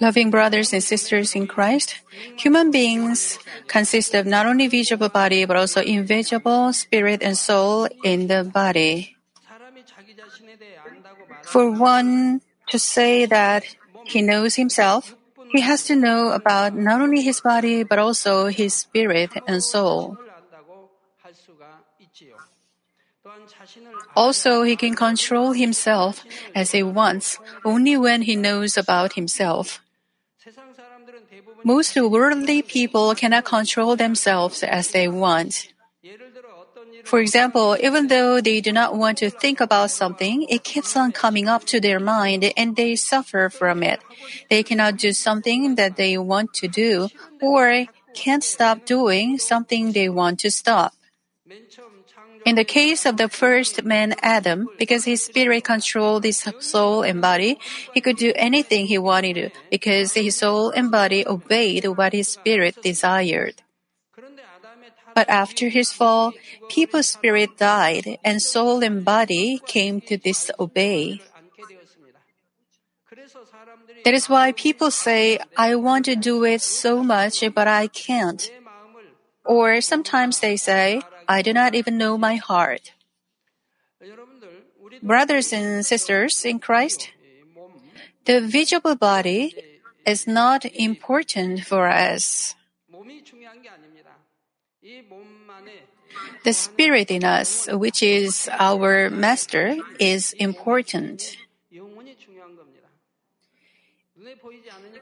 Loving brothers and sisters in Christ, human beings consist of not only visible body but also invisible spirit and soul in the body. For one to say that he knows himself, he has to know about not only his body but also his spirit and soul. Also, he can control himself as he wants only when he knows about himself. Most worldly people cannot control themselves as they want. For example, even though they do not want to think about something, it keeps on coming up to their mind and they suffer from it. They cannot do something that they want to do or can't stop doing something they want to stop. In the case of the first man Adam, because his spirit controlled his soul and body, he could do anything he wanted to because his soul and body obeyed what his spirit desired. But after his fall, people's spirit died and soul and body came to disobey. That is why people say, I want to do it so much, but I can't. Or sometimes they say, I do not even know my heart. Brothers and sisters in Christ, the visible body is not important for us. The spirit in us, which is our master, is important.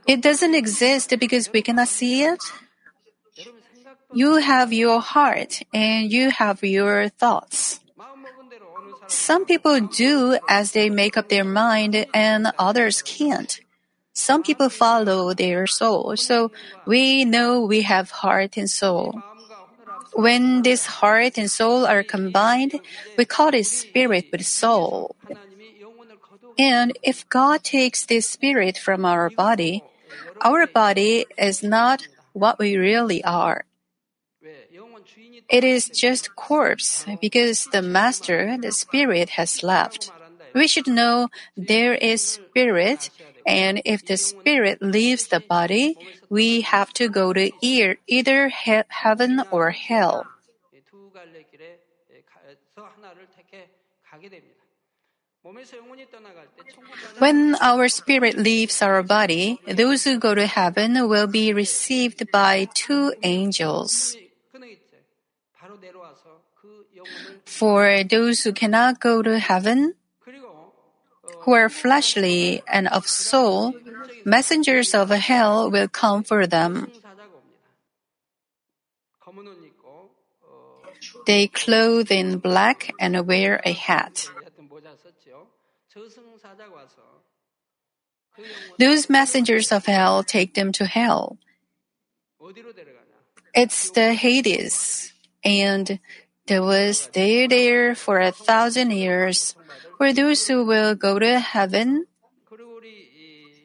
It doesn't exist because we cannot see it. You have your heart and you have your thoughts. Some people do as they make up their mind and others can't. Some people follow their soul, so we know we have heart and soul. When this heart and soul are combined, we call it spirit with soul. And if God takes this spirit from our body, our body is not what we really are. It is just corpse because the master, the spirit has left. We should know there is spirit and if the spirit leaves the body, we have to go to either he- heaven or hell. When our spirit leaves our body, those who go to heaven will be received by two angels. For those who cannot go to heaven, who are fleshly and of soul, messengers of hell will come for them. They clothe in black and wear a hat. Those messengers of hell take them to hell. It's the Hades, and they will stay there for a thousand years. For those who will go to heaven,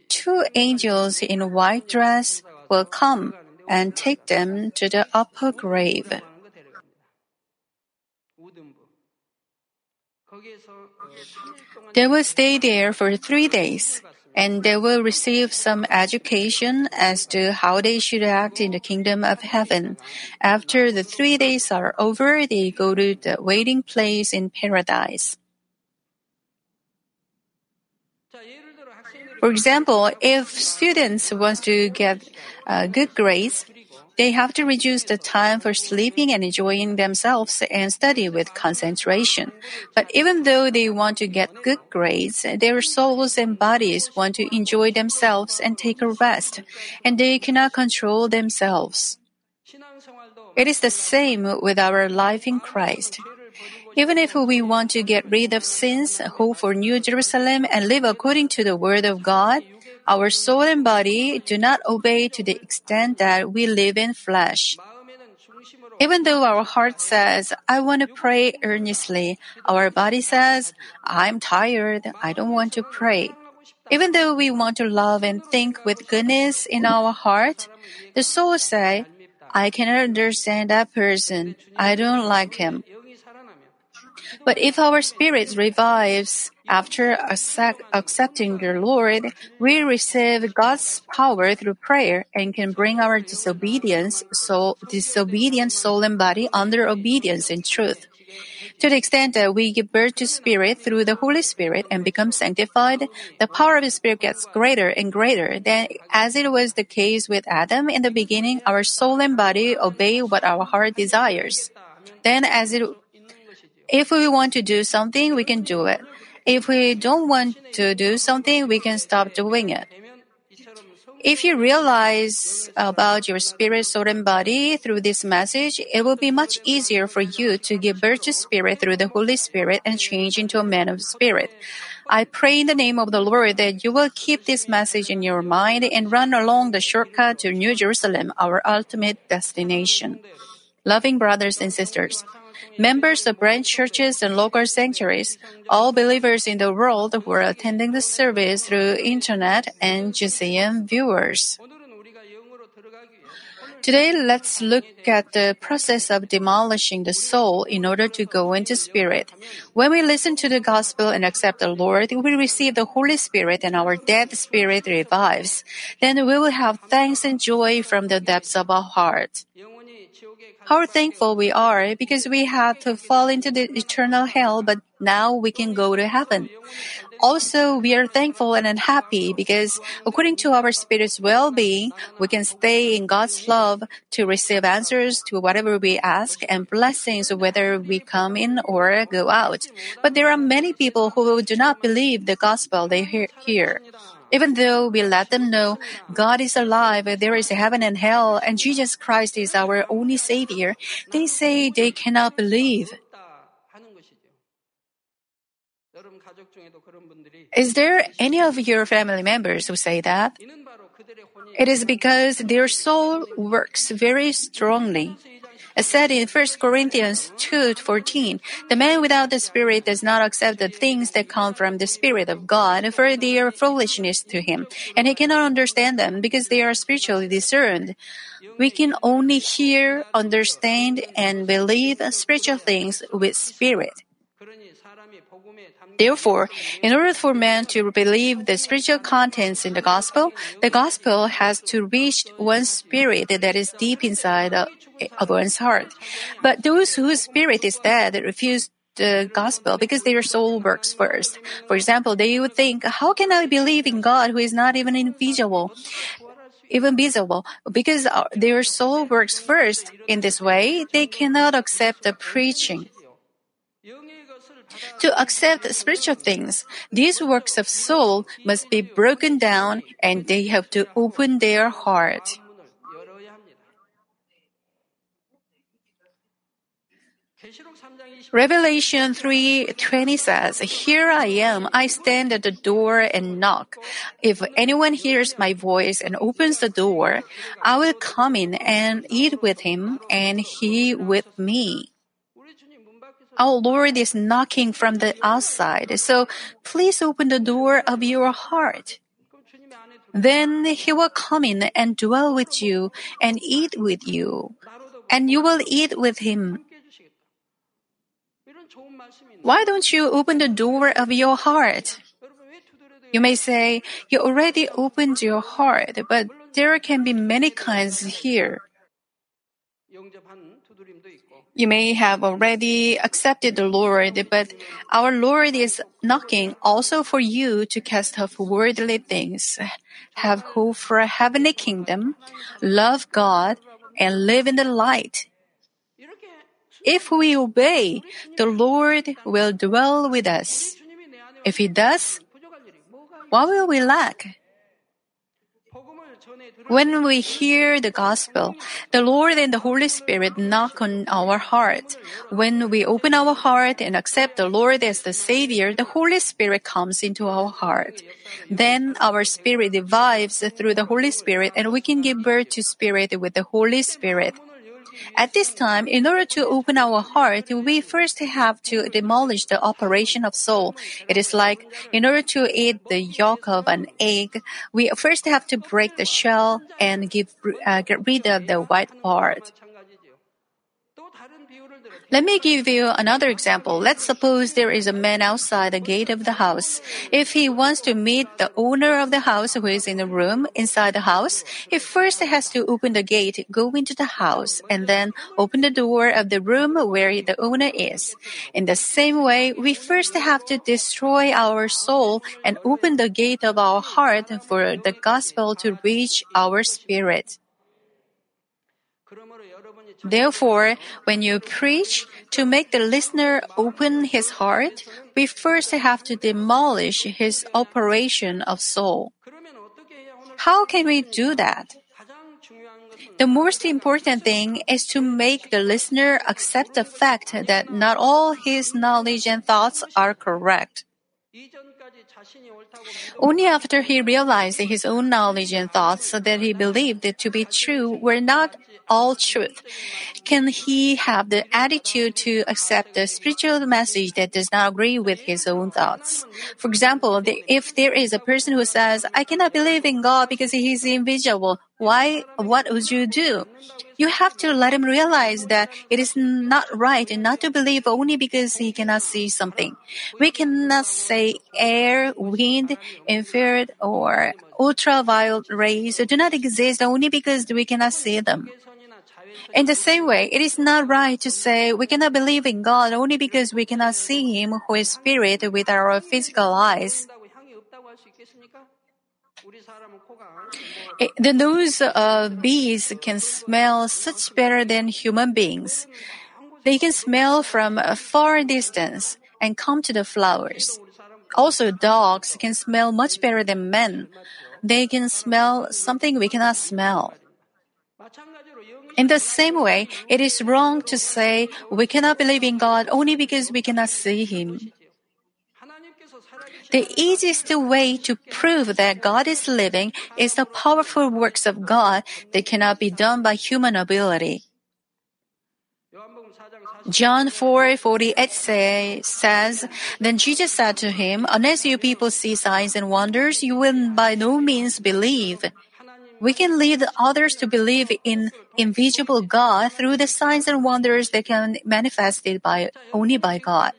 two angels in white dress will come and take them to the upper grave. They will stay there for three days, and they will receive some education as to how they should act in the kingdom of heaven. After the three days are over, they go to the waiting place in paradise. For example, if students want to get uh, good grades, they have to reduce the time for sleeping and enjoying themselves and study with concentration. But even though they want to get good grades, their souls and bodies want to enjoy themselves and take a rest, and they cannot control themselves. It is the same with our life in Christ. Even if we want to get rid of sins, hope for New Jerusalem, and live according to the Word of God, our soul and body do not obey to the extent that we live in flesh. Even though our heart says, I want to pray earnestly, our body says, I'm tired, I don't want to pray. Even though we want to love and think with goodness in our heart, the soul says, I cannot understand that person, I don't like him. But if our spirit revives After accept, accepting the Lord, we receive God's power through prayer and can bring our disobedience soul, disobedient soul and body under obedience in truth. To the extent that we give birth to Spirit through the Holy Spirit and become sanctified, the power of the Spirit gets greater and greater. Then, as it was the case with Adam in the beginning, our soul and body obey what our heart desires. Then, as it, if we want to do something, we can do it. If we don't want to do something, we can stop doing it. If you realize about your spirit, soul, and body through this message, it will be much easier for you to give birth to spirit through the Holy Spirit and change into a man of spirit. I pray in the name of the Lord that you will keep this message in your mind and run along the shortcut to New Jerusalem, our ultimate destination. Loving brothers and sisters, members of branch churches and local sanctuaries, all believers in the world were attending the service through internet and GCN viewers. Today, let's look at the process of demolishing the soul in order to go into spirit. When we listen to the gospel and accept the Lord, we receive the Holy Spirit and our dead spirit revives. Then we will have thanks and joy from the depths of our heart. How thankful we are because we had to fall into the eternal hell, but now we can go to heaven. Also, we are thankful and unhappy because according to our spirit's well-being, we can stay in God's love to receive answers to whatever we ask and blessings whether we come in or go out. But there are many people who do not believe the gospel they hear. Even though we let them know God is alive, there is heaven and hell, and Jesus Christ is our only Savior, they say they cannot believe. Is there any of your family members who say that? It is because their soul works very strongly. As said in 1 Corinthians 2:14, the man without the Spirit does not accept the things that come from the Spirit of God, for they are foolishness to him, and he cannot understand them because they are spiritually discerned. We can only hear, understand, and believe spiritual things with spirit. Therefore, in order for man to believe the spiritual contents in the gospel, the gospel has to reach one's spirit that is deep inside of, one's heart. But those whose spirit is dead refuse the gospel because their soul works first. For example, they would think, how can I believe in God who is not even invisible? Even visible, because uh, their soul works first. In this way, they cannot accept the preaching. To accept spiritual things, these works of soul must be broken down and they have to open their heart. Revelation 3:20 says, "Here I am, I stand at the door and knock. If anyone hears my voice and opens the door, I will come in and eat with him and he with me." Our Lord is knocking from the outside, so please open the door of your heart. Then He will come in and dwell with you and eat with you, and you will eat with Him. Why don't you open the door of your heart? You may say, you already opened your heart, but there can be many kinds here. You may have already accepted the Lord, but our Lord is knocking also for you to cast off worldly things, have hope for a heavenly kingdom, love God, and live in the light. If we obey, the Lord will dwell with us. If He does, what will we lack? When we hear the gospel, the Lord and the Holy Spirit knock on our heart. When we open our heart and accept the Lord as the Savior, the Holy Spirit comes into our heart. Then our spirit revives through the Holy Spirit and we can give birth to spirit with the Holy Spirit. At this time, in order to open our heart, we first have to demolish the operation of soul. It is like, in order to eat the yolk of an egg, we first have to break the shell and give, uh, get rid of the white part. Let me give you another example. Let's suppose there is a man outside the gate of the house. If he wants to meet the owner of the house who is in the room inside the house, he first has to open the gate, go into the house, and then open the door of the room where the owner is. In the same way, we first have to destroy our soul and open the gate of our heart for the gospel to reach our spirit. Therefore, when you preach, to make the listener open his heart, we first have to demolish his operation of soul. How can we do that? The most important thing is to make the listener accept the fact that not all his knowledge and thoughts are correct. Only after he realized his own knowledge and thoughts that he believed to be true were not all truth, can he have the attitude to accept the spiritual message that does not agree with his own thoughts? For example, if there is a person who says, I cannot believe in God because he is invisible, why, what would you do? You have to let him realize that it is not right not to believe only because he cannot see something. We cannot say air, wind, infrared, or ultraviolet rays do not exist only because we cannot see them. In the same way, it is not right to say we cannot believe in God only because we cannot see Him who is spirit with our physical eyes. Eh, the nose of bees can smell such better than human beings. They can smell from a far distance and come to the flowers. Also, dogs can smell much better than men. They can smell something we cannot smell. In the same way, it is wrong to say we cannot believe in God only because we cannot see Him. The easiest way to prove that God is living is the powerful works of God that cannot be done by human ability. John 4:48 say, says, Then Jesus said to him, Unless you people see signs and wonders, you will by no means believe. We can lead others to believe in invisible God through the signs and wonders that can manifested by only by God.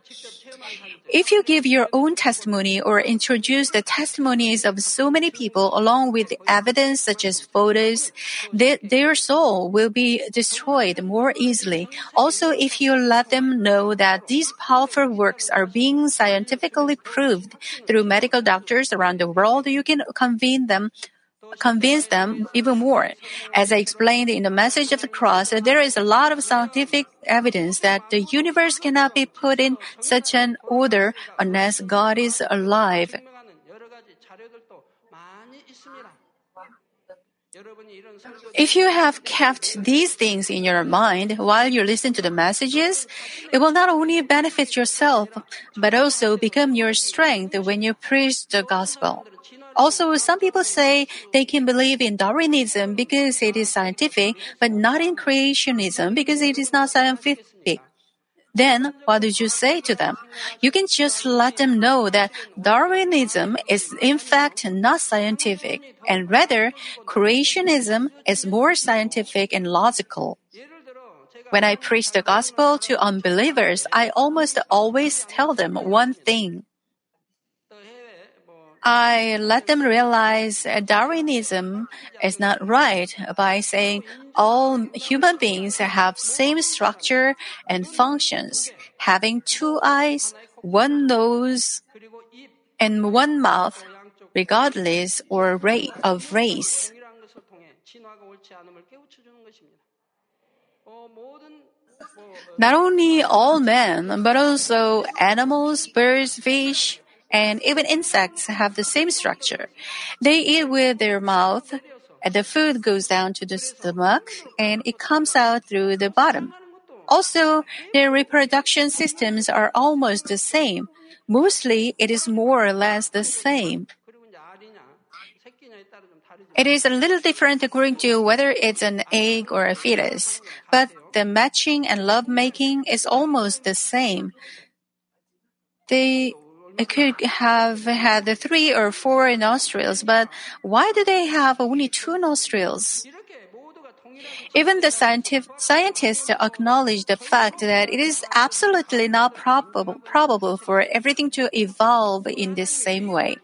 If you give your own testimony or introduce the testimonies of so many people along with evidence such as photos, they, their soul will be destroyed more easily. Also, if you let them know that these powerful works are being scientifically proved through medical doctors around the world, you can convene them convince them even more. As I explained in the message of the cross, there is a lot of scientific evidence that the universe cannot be put in such an order unless God is alive. If you have kept these things in your mind while you listen to the messages, it will not only benefit yourself, but also become your strength when you preach the gospel. Also, some people say they can believe in Darwinism because it is scientific, but not in creationism because it is not scientific. Then, what did you say to them? You can just let them know that Darwinism is in fact not scientific, and rather, creationism is more scientific and logical. When I preach the gospel to unbelievers, I almost always tell them one thing. I let them realize Darwinism is not right by saying all human beings have same structure and functions, having two eyes, one nose, and one mouth, regardless or rate of race. Not only all men, but also animals, birds, fish, and even insects have the same structure. They eat with their mouth, and the food goes down to the stomach, and it comes out through the bottom. Also, their reproduction systems are almost the same. Mostly, it is more or less the same. It is a little different according to whether it's an egg or a fetus, but the matching and love making is almost the same. They could have had three or four nostrils, but why do they have only two nostrils? Even the scientists acknowledge the fact that it is absolutely not probable, probable for everything to evolve in this same way.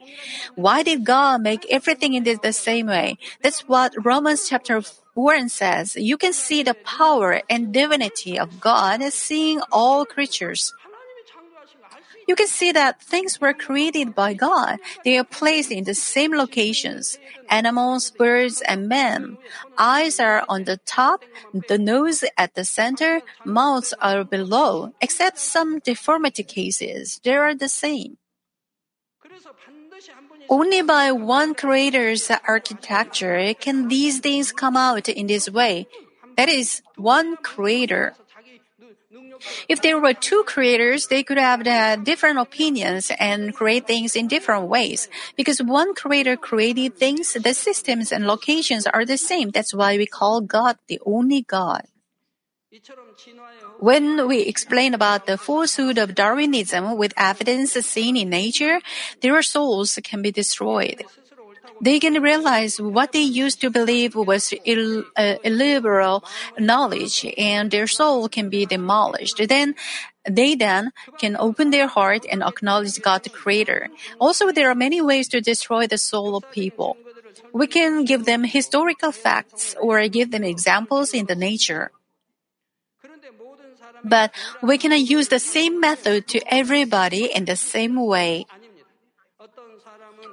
Why did God make everything in this, the same way? That's what Romans chapter 1 says. You can see the power and divinity of God seeing all creatures. You can see that things were created by God. They are placed in the same locations. Animals, birds, and men. Eyes are on the top, the nose at the center, mouths are below. Except some deformity cases, they are the same. Only by one creator's architecture can these things come out in this way. That is, one creator. If there were two creators, they could have had different opinions and create things in different ways. Because one creator created things, the systems and locations are the same. That's why we call God the only God. When we explain about the falsehood of Darwinism with evidence seen in nature, their souls can be destroyed. They can realize what they used to believe was Ill, uh, illiberal knowledge and their soul can be demolished. Then they then can open their heart and acknowledge God the Creator. Also, there are many ways to destroy the soul of people. We can give them historical facts or give them examples in the nature. But we cannot use the same method to everybody in the same way.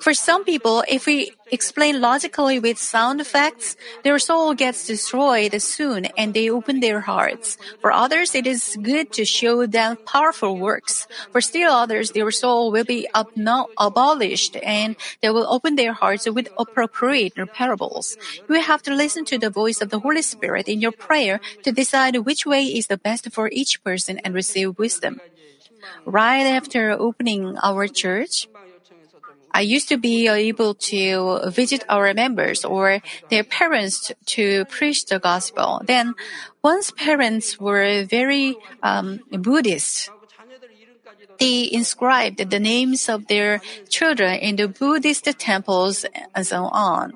For some people, if we explain logically with sound facts, their soul gets destroyed soon and they open their hearts. For others, it is good to show them powerful works. For still others, their soul will be abolished and they will open their hearts with appropriate parables. You have to listen to the voice of the Holy Spirit in your prayer to decide which way is the best for each person and receive wisdom. Right after opening our church, I used to be able to visit our members or their parents to preach the gospel. Then, once parents were very um, Buddhist, they inscribed the names of their children in the Buddhist temples and so on.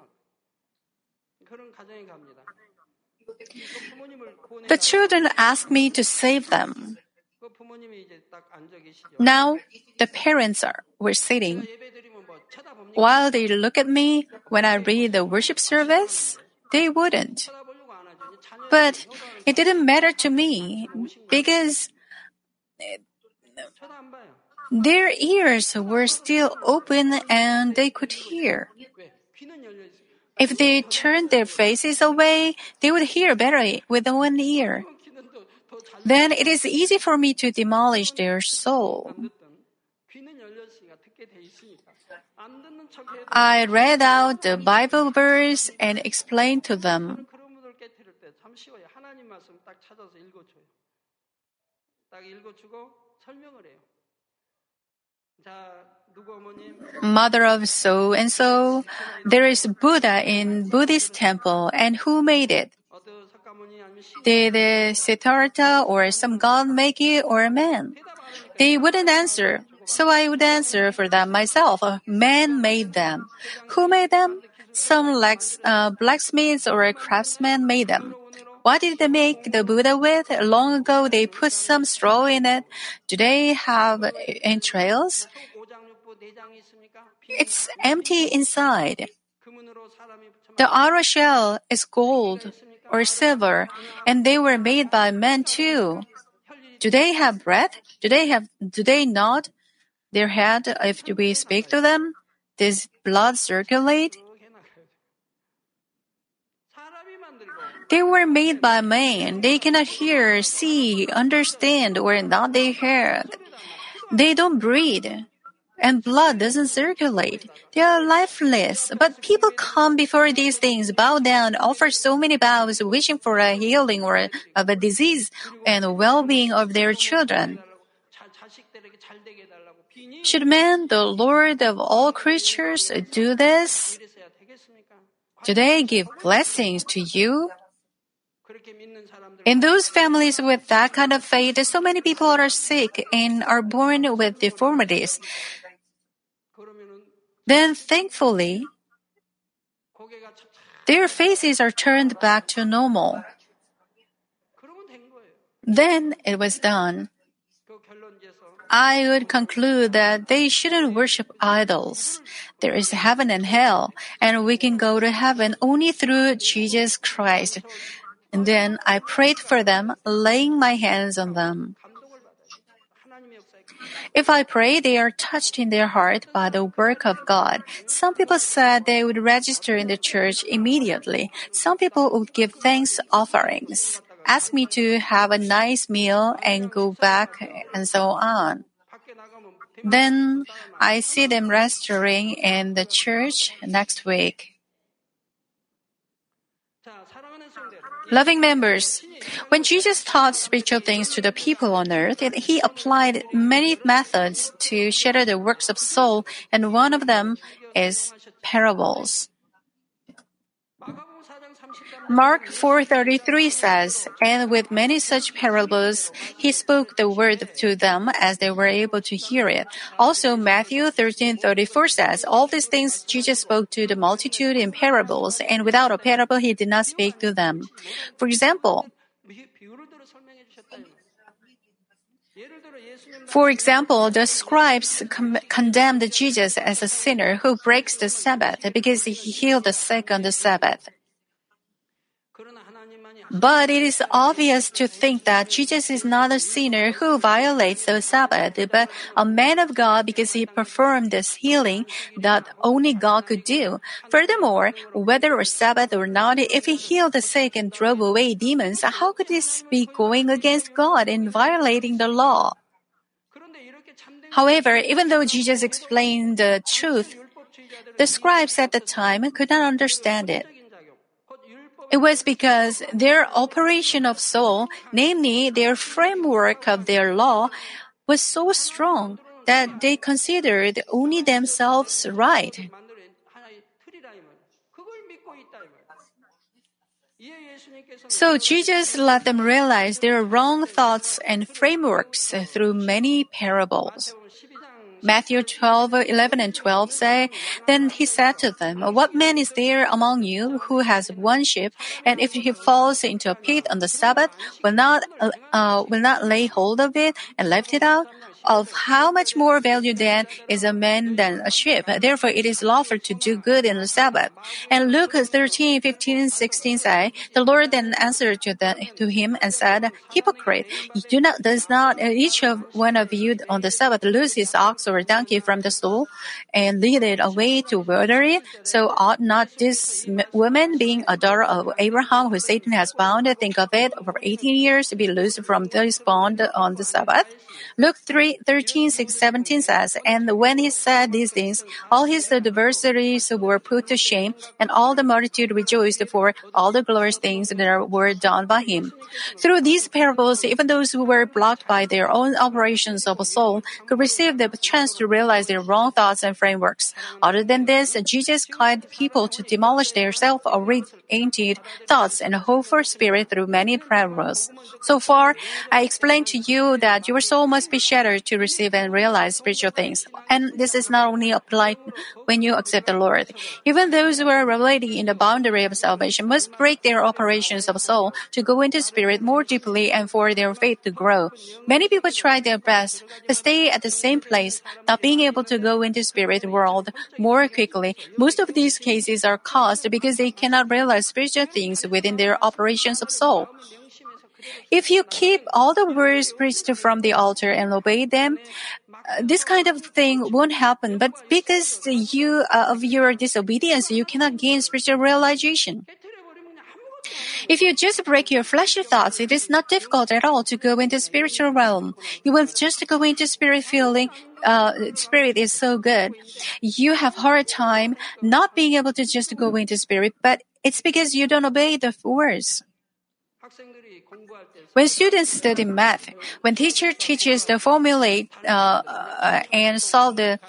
The children asked me to save them. Now, the parents are, were sitting while they look at me when I read the worship service, they wouldn't. But it didn't matter to me because their ears were still open and they could hear. If they turned their faces away, they would hear better with one ear. Then it is easy for me to demolish their soul. I read out the Bible verse and explained to them. Mother of so and so, there is Buddha in Buddhist temple, and who made it? Did Siddhartha or some god make it or a man? They wouldn't answer. So I would answer for them myself. Man made them. Who made them? Some lex, uh, blacksmiths or craftsmen made them. What did they make the Buddha with? Long ago they put some straw in it. Do they have entrails? It's empty inside. The outer shell is gold or silver, and they were made by men too. Do they have breath? Do they have, do they not? Their head if we speak to them? Does blood circulate? They were made by man. They cannot hear, see, understand, or nod their head. They don't breathe. And blood doesn't circulate. They are lifeless. But people come before these things, bow down, offer so many vows, wishing for a healing or of a disease and well-being of their children. Should man, the Lord of all creatures, do this? Do they give blessings to you? In those families with that kind of faith, so many people are sick and are born with deformities. Then thankfully, their faces are turned back to normal. Then it was done. I would conclude that they shouldn't worship idols. There is heaven and hell, and we can go to heaven only through Jesus Christ. And then I prayed for them, laying my hands on them. If I pray, they are touched in their heart by the work of God. Some people said they would register in the church immediately. Some people would give thanks offerings, ask me to have a nice meal and go back and so on. Then I see them registering in the church next week. Loving members, when Jesus taught spiritual things to the people on earth, he applied many methods to shatter the works of soul, and one of them is parables. Mark 4:33 says, "And with many such parables he spoke the word to them as they were able to hear it." Also Matthew 13:34 says, "All these things Jesus spoke to the multitude in parables, and without a parable he did not speak to them." For example, For example, the scribes com- condemned Jesus as a sinner who breaks the Sabbath because he healed the sick on the Sabbath. But it is obvious to think that Jesus is not a sinner who violates the Sabbath, but a man of God because he performed this healing that only God could do. Furthermore, whether a Sabbath or not, if he healed the sick and drove away demons, how could this be going against God and violating the law? However, even though Jesus explained the truth, the scribes at the time could not understand it. It was because their operation of soul, namely their framework of their law, was so strong that they considered only themselves right. So Jesus let them realize their wrong thoughts and frameworks through many parables. Matthew 12, 11 and 12 say, Then he said to them, What man is there among you who has one sheep, and if he falls into a pit on the Sabbath, will not, uh, will not lay hold of it and lift it out? Of how much more value then is a man than a sheep. Therefore, it is lawful to do good in the Sabbath. And Luke 13, 15, 16 say, the Lord then answered to, the, to him and said, Hypocrite, do not, does not each of one of you on the Sabbath lose his ox or donkey from the stall and lead it away to water it? So ought not this woman, being a daughter of Abraham, who Satan has bound, think of it over 18 years to be loosed from this bond on the Sabbath? Luke 3, 13, 6, 17 says, And when he said these things, all his adversaries were put to shame, and all the multitude rejoiced for all the glorious things that were done by him. Through these parables, even those who were blocked by their own operations of a soul could receive the chance to realize their wrong thoughts and frameworks. Other than this, Jesus guided people to demolish their self-oriented thoughts and hope for spirit through many parables. So far, I explained to you that your soul must be shattered to receive and realize spiritual things. And this is not only applied when you accept the Lord. Even those who are relating in the boundary of salvation must break their operations of soul to go into spirit more deeply and for their faith to grow. Many people try their best, but stay at the same place, not being able to go into spirit world more quickly. Most of these cases are caused because they cannot realize spiritual things within their operations of soul. If you keep all the words preached from the altar and obey them, uh, this kind of thing won't happen. But because you uh, of your disobedience, you cannot gain spiritual realization. If you just break your fleshly thoughts, it is not difficult at all to go into spiritual realm. You will just go into spirit feeling. Uh, spirit is so good. You have hard time not being able to just go into spirit, but it's because you don't obey the words. When students study math, when teacher teaches the formula uh, and solve the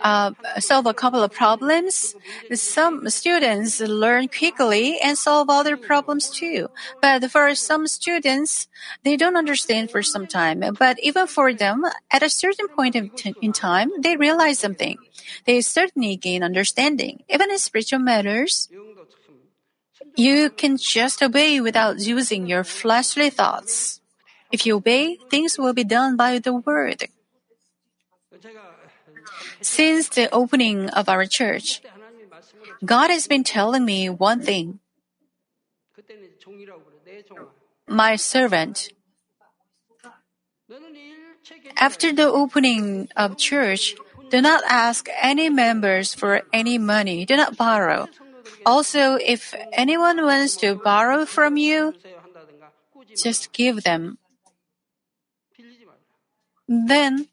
uh, solve a couple of problems, some students learn quickly and solve other problems too. But for some students, they don't understand for some time. But even for them, at a certain point in, in time, they realize something. They certainly gain understanding. Even in spiritual matters, you can just obey without using your fleshly thoughts. If you obey, things will be done by the word. Since the opening of our church, God has been telling me one thing. My servant. After the opening of church, do not ask any members for any money. Do not borrow. Also, if anyone wants to borrow from you, just give them. Then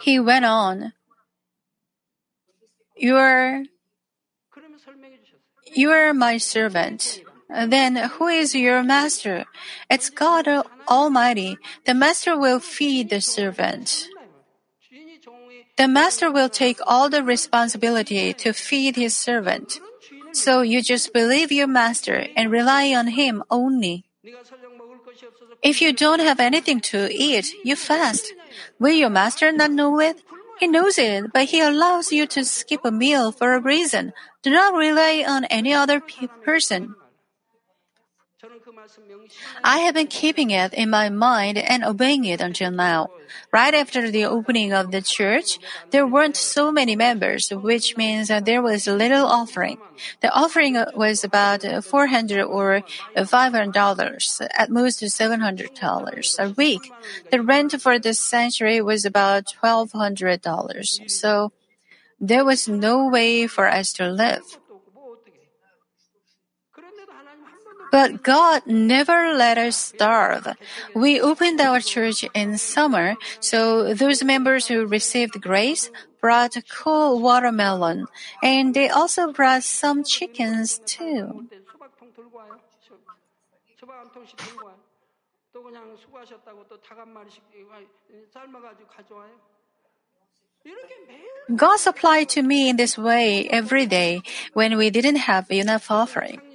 he went on. You are, you are my servant. Then who is your master? It's God Almighty. The master will feed the servant. The master will take all the responsibility to feed his servant. So you just believe your master and rely on him only. If you don't have anything to eat, you fast. Will your master not know it? He knows it, but he allows you to skip a meal for a reason. Do not rely on any other pe- person. I have been keeping it in my mind and obeying it until now. Right after the opening of the church, there weren't so many members, which means that there was little offering. The offering was about 400 or 500 dollars, at most 700 dollars a week. The rent for the sanctuary was about 1200 dollars. So there was no way for us to live. But God never let us starve. We opened our church in summer, so those members who received grace brought a cool watermelon, and they also brought some chickens too. God supplied to me in this way every day when we didn't have enough offering.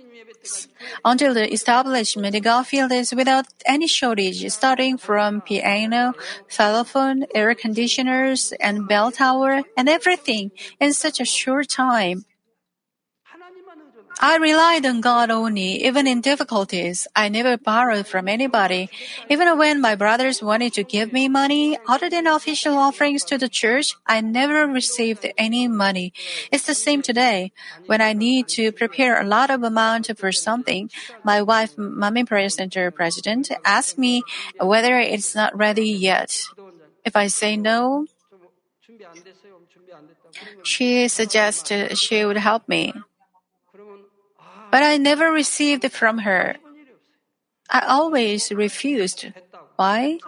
Until the establishment, God filled us without any shortage, starting from piano, telephone, air conditioners, and bell tower, and everything in such a short time. I relied on God only, even in difficulties. I never borrowed from anybody. Even when my brothers wanted to give me money, other than official offerings to the church, I never received any money. It's the same today. When I need to prepare a lot of amount for something, my wife, Manmin Prayer Center president, asks me whether it's not ready yet. If I say no, she suggests she would help me but I never received it from her. I always refused. Why?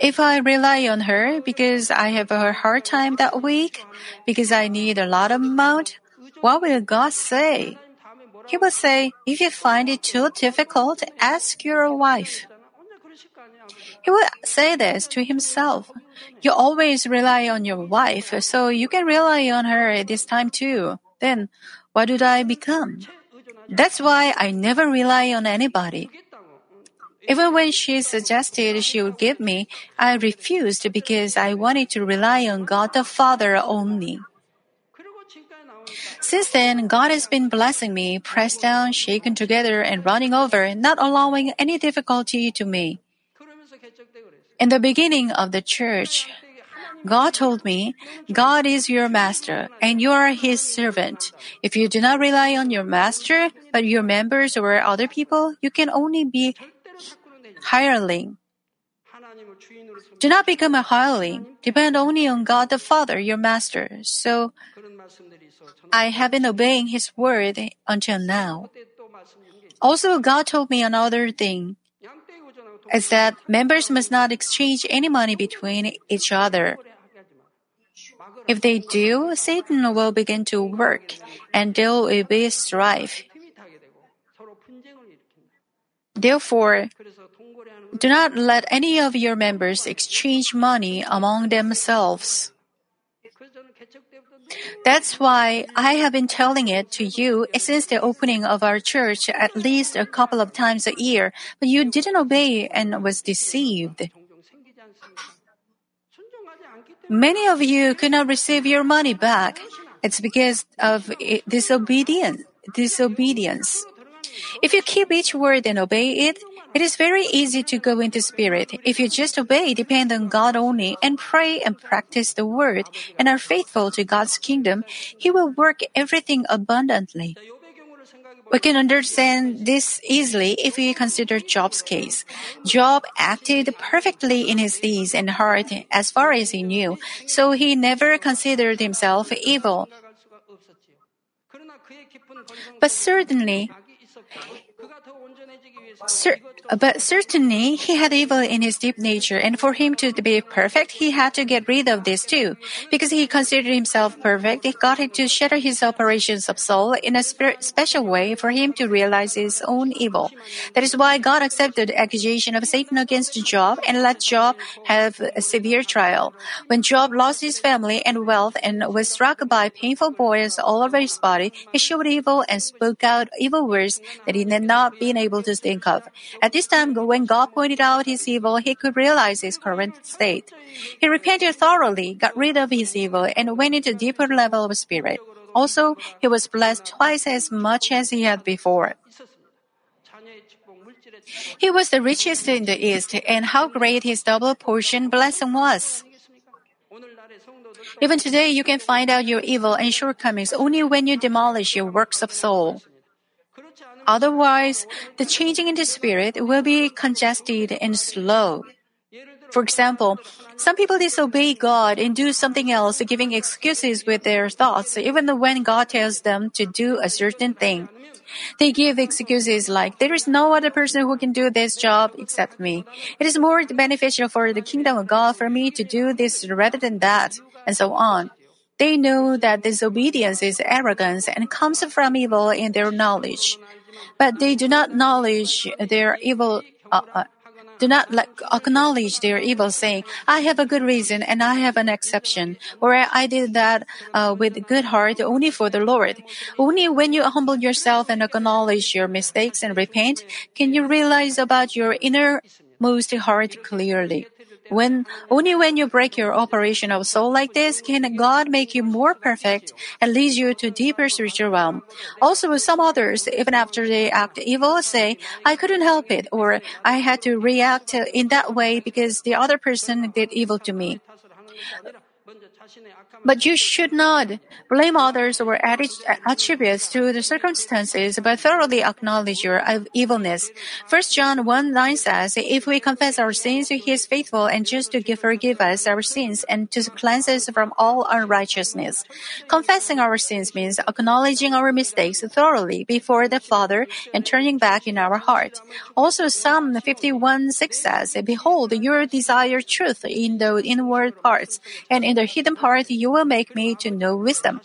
If I rely on her because I have a hard time that week, because I need a lot of amount, what will God say? He will say, if you find it too difficult, ask your wife. He will say this to himself. You always rely on your wife, so you can rely on her this time too. Then, what did I become? That's why I never rely on anybody. Even when she suggested she would give me, I refused because I wanted to rely on God the Father only. Since then, God has been blessing me, pressed down, shaken together, and running over, not allowing any difficulty to me. In the beginning of the church, God told me, God is your master and you are his servant. If you do not rely on your master, but your members or other people, you can only be hireling. Do not become a hireling. Depend only on God the Father, your master. So, I have been obeying his word until now. Also, God told me another thing. Is that members must not exchange any money between each other. If they do, Satan will begin to work and there will be strife. Therefore, do not let any of your members exchange money among themselves. That's why I have been telling it to you since the opening of our church at least a couple of times a year, but you didn't obey and was deceived. Many of you could not receive your money back. It's because of disobedience. Disobedience. If you keep each word and obey it, it is very easy to go into spirit. If you just obey, depend on God only, and pray and practice the word, and are faithful to God's kingdom, He will work everything abundantly. We can understand this easily if we consider Job's case. Job acted perfectly in his deeds and heart as far as he knew, so he never considered himself evil. But certainly, Cer- but certainly he had evil in his deep nature, and for him to be perfect, he had to get rid of this too. Because he considered himself perfect, got him to shatter his operations of soul in a spe- special way for him to realize his own evil. That is why God accepted the accusation of Satan against Job and let Job have a severe trial. When Job lost his family and wealth and was struck by painful boils all over his body, he showed evil and spoke out evil words that he had not been able to think of. At this time, when God pointed out his evil, he could realize his current state. He repented thoroughly, got rid of his evil, and went into a deeper level of spirit. Also, he was blessed twice as much as he had before. He was the richest in the East, and how great his double portion blessing was. Even today, you can find out your evil and shortcomings only when you demolish your works of soul. Otherwise, the changing into spirit will be congested and slow. For example, some people disobey God and do something else, giving excuses with their thoughts, even when God tells them to do a certain thing. They give excuses like, there is no other person who can do this job except me. It is more beneficial for the kingdom of God for me to do this rather than that, and so on. They know that disobedience is arrogance and comes from evil in their knowledge but they do not acknowledge their evil. Uh, uh, do not like, acknowledge their evil, saying, "I have a good reason and I have an exception," or "I did that uh, with good heart only for the Lord." Only when you humble yourself and acknowledge your mistakes and repent, can you realize about your innermost heart clearly. When only when you break your operation of soul like this can God make you more perfect and lead you to deeper spiritual realm. Also, some others, even after they act evil, say, "I couldn't help it," or "I had to react in that way because the other person did evil to me." But you should not blame others or attributes to the circumstances, but thoroughly acknowledge your evilness. 1 John 1 9 says, If we confess our sins, he is faithful and just to forgive us our sins and to cleanse us from all unrighteousness. Confessing our sins means acknowledging our mistakes thoroughly before the Father and turning back in our heart. Also, Psalm 51 6 says, Behold, your desire truth in the inward parts, and in the hidden part you will make me to know wisdom.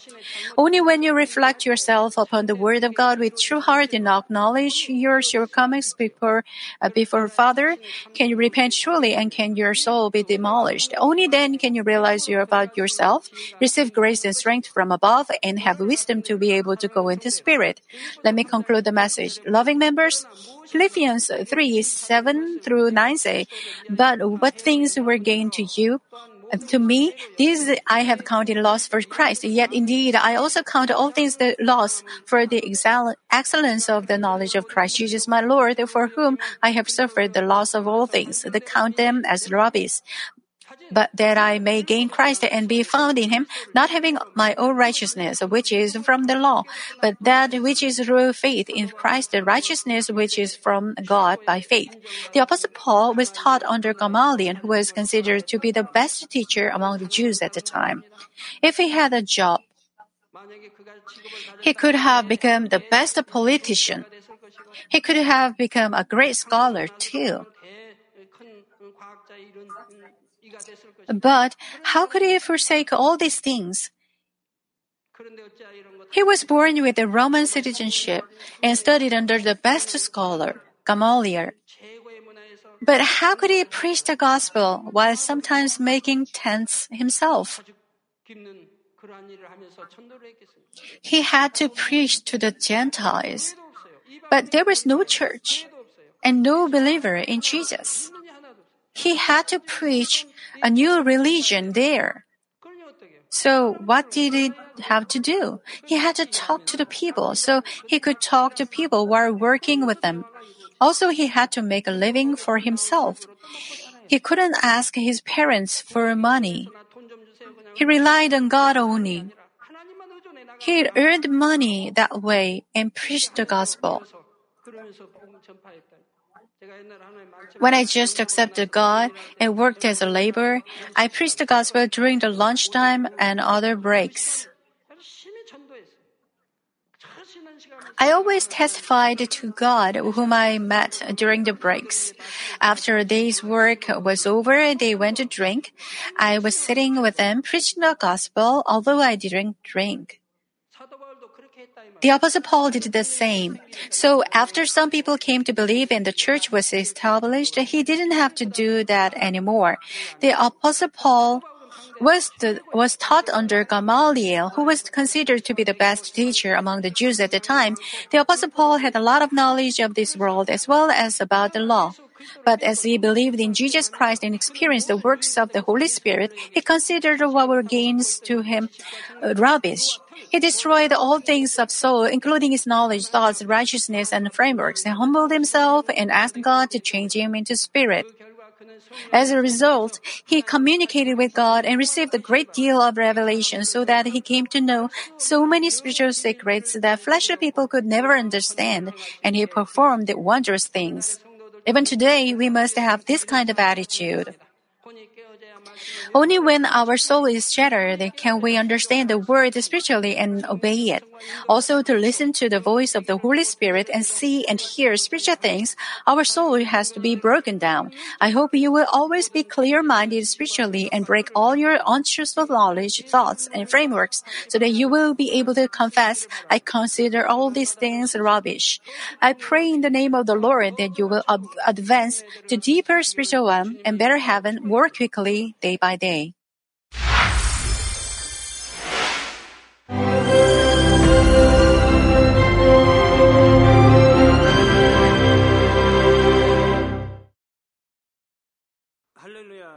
Only when you reflect yourself upon the word of God with true heart and acknowledge your shortcomings before, uh, before Father, can you repent truly and can your soul be demolished. Only then can you realize you're about yourself, receive grace and strength from above, and have wisdom to be able to go into spirit. Let me conclude the message. Loving members, Philippians 3 7 through 9 say, But what things were gained to you? To me, these I have counted loss for Christ. Yet indeed, I also count all things the loss for the excellence of the knowledge of Christ Jesus my Lord, for whom I have suffered the loss of all things, to count them as rubbish, but that I may gain Christ and be found in him, not having my own righteousness, which is from the law, but that which is through faith in Christ, the righteousness which is from God by faith. The Apostle Paul was taught under Gamaliel, who was considered to be the best teacher among the Jews at the time. If he had a job, he could have become the best politician. He could have become a great scholar too. But how could he forsake all these things? He was born with a Roman citizenship and studied under the best scholar. Gamaliel. But how could he preach the gospel while sometimes making tents himself? He had to preach to the Gentiles. But there was no church and no believer in Jesus. He had to preach a new religion there. So what did he have to do? He had to talk to the people so he could talk to people while working with them. Also, he had to make a living for himself. He couldn't ask his parents for money. He relied on God only. He earned money that way and preached the gospel. When I just accepted God and worked as a laborer, I preached the gospel during the lunchtime and other breaks. I always testified to God whom I met during the breaks. After a day's work was over, they went to drink. I was sitting with them preaching the gospel, although I didn't drink. The Apostle Paul did the same. So after some people came to believe and the church was established, he didn't have to do that anymore. The Apostle Paul was, the, was taught under Gamaliel, who was considered to be the best teacher among the Jews at the time. The Apostle Paul had a lot of knowledge of this world as well as about the law. But as he believed in Jesus Christ and experienced the works of the Holy Spirit, he considered what were gains to him uh, rubbish. He destroyed all things of soul, including his knowledge, thoughts, righteousness, and frameworks, and humbled himself and asked God to change him into spirit. As a result, he communicated with God and received a great deal of revelation so that he came to know so many spiritual secrets that fleshly people could never understand, and he performed wondrous things. Even today, we must have this kind of attitude. Only when our soul is shattered can we understand the word spiritually and obey it. Also, to listen to the voice of the Holy Spirit and see and hear spiritual things, our soul has to be broken down. I hope you will always be clear-minded spiritually and break all your untruthful knowledge, thoughts, and frameworks so that you will be able to confess, I consider all these things rubbish. I pray in the name of the Lord that you will advance to deeper spiritual realm and better heaven more quickly day by day.